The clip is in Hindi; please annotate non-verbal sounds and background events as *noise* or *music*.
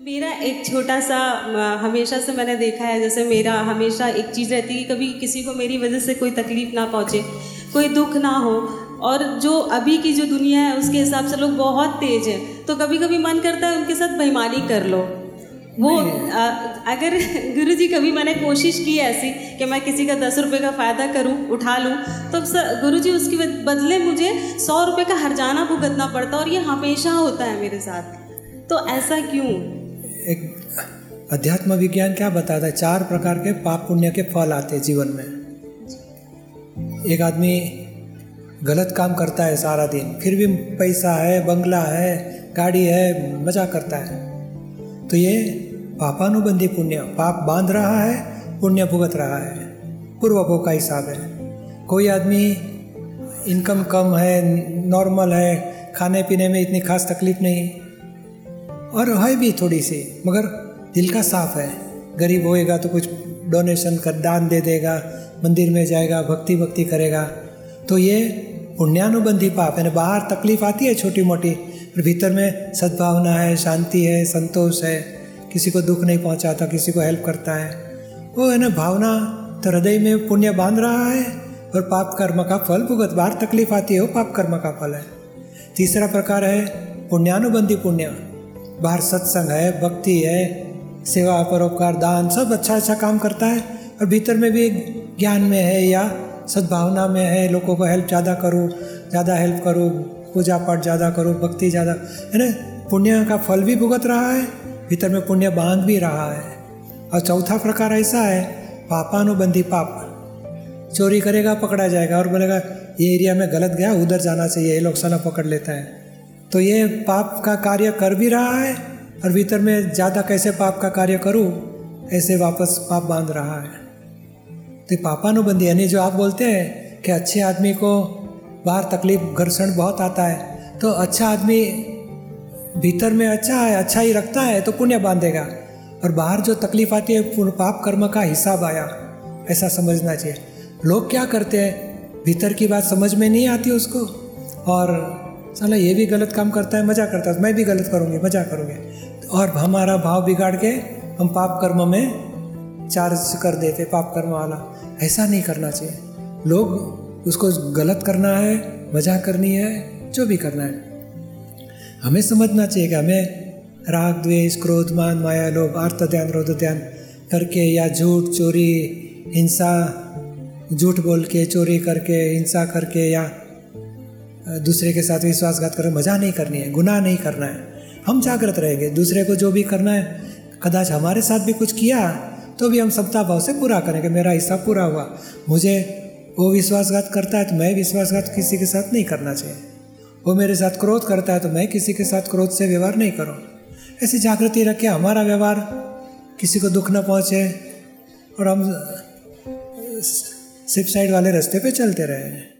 मेरा एक छोटा सा हमेशा से मैंने देखा है जैसे मेरा हमेशा एक चीज़ रहती है कि कभी किसी को मेरी वजह से कोई तकलीफ़ ना पहुँचे कोई दुख ना हो। और जो अभी की जो दुनिया है उसके हिसाब से लोग बहुत तेज हैं। तो कभी कभी मन करता है उनके साथ बेईमानी कर लो। वो अ, अगर *laughs* गुरु जी कभी मैंने कोशिश की ऐसी कि मैं किसी का दस रुपये का फ़ायदा करूँ उठा लूँ तो गुरु जी उसके बदले मुझे सौ रुपये का हरजाना भुगतना पड़ता और ये हमेशा होता है मेरे साथ। तो ऐसा क्यों? एक अध्यात्म विज्ञान क्या बताता है? चार प्रकार के पाप पुण्य के फल आते हैं जीवन में। एक आदमी गलत काम करता है सारा दिन, फिर भी पैसा है, बंगला है, गाड़ी है, मज़ा करता है। तो ये पापानुबंधी पुण्य, पाप बाँध रहा है, पुण्य भुगत रहा है। पूर्वकों का हिसाब है। कोई आदमी इनकम कम है, नॉर्मल है, खाने पीने में इतनी खास तकलीफ़ नहीं और है भी थोड़ी सी, मगर दिल का साफ़ है। गरीब होएगा तो कुछ डोनेशन कर, दान दे देगा, मंदिर में जाएगा, भक्ति भक्ति करेगा। तो ये पुण्यानुबंधी पाप है ना बाहर तकलीफ़ आती है छोटी मोटी पर भीतर में सद्भावना है, शांति है, संतोष है, किसी को दुख नहीं पहुंचाता, किसी को हेल्प करता है। वो है ना भावना तो हृदय में पुण्य बाँध रहा है, और पाप कर्म का फल भुगत, बाहर तकलीफ़ आती है, वो पाप कर्म का फल है। तीसरा प्रकार है पुण्यानुबंधी पुण्य। बाहर सत्संग है, भक्ति है, सेवा, परोपकार, दान, सब अच्छा अच्छा काम करता है। और भीतर में भी ज्ञान में है या सद्भावना में है, लोगों को हेल्प ज़्यादा करूँ, ज़्यादा हेल्प करूँ पूजा पाठ ज़्यादा करूँ, भक्ति ज़्यादा, है ना? पुण्य का फल भी भुगत रहा है, भीतर में पुण्य बाँध भी रहा है। और चौथा प्रकार ऐसा है, पापानुबंधी पाप। चोरी करेगा, पकड़ा जाएगा और बोलेगा, ये एरिया में गलत गया, उधर जाना चाहिए, ये लोग सना पकड़ लेता है। तो ये पाप का कार्य कर भी रहा है और भीतर में ज़्यादा कैसे पाप का कार्य करूँ? ऐसे वापस पाप बाँध रहा है। तो पापानुबंधी, यानी जो आप बोलते हैं कि अच्छे आदमी को बाहर तकलीफ़, घर्षण बहुत आता है तो अच्छा आदमी भीतर में अच्छा है अच्छा ही रखता है तो पुण्य बांधेगा। और बाहर जो तकलीफ़ आती है पुण्य पाप कर्म का हिसाब आया। ऐसा समझना चाहिए। लोग क्या करते हैं? भीतर की बात समझ में नहीं आती उसको। और साला ये भी गलत काम करता है मज़ा करता है मैं भी गलत करूँगी मज़ा करूँगी। और हमारा भाव बिगाड़ के हम पाप कर्म में चार्ज कर देते, पाप कर्म वाला। ऐसा नहीं करना चाहिए। लोग उसको गलत करना है मज़ा करनी है, जो भी करना है। हमें समझना चाहिए कि हमें राग, द्वेष, क्रोध, मान, माया, लोभ, आर्त, ध्यान, रोध, ध्यान करके या झूठ, चोरी, हिंसा, झूठ बोल के, चोरी करके, हिंसा करके या दूसरे के साथ विश्वासघात कर मज़ा नहीं करनी है, गुनाह नहीं करना है। हम जागृत रहेंगे, दूसरे को जो भी करना है, कदाच हमारे साथ भी कुछ किया तो भी हम समता भाव से पूरा करेंगे, मेरा हिस्सा पूरा हुआ। मुझे वो विश्वासघात करता है तो मैं विश्वासघात किसी के साथ नहीं करना चाहिए। वो मेरे साथ क्रोध करता है तो मैं किसी के साथ क्रोध से व्यवहार नहीं करूँ। ऐसी जागृति रखे, हमारा व्यवहार किसी को दुख न पहुँचे, और हम सिप साइड वाले रास्ते पे चलते रहे।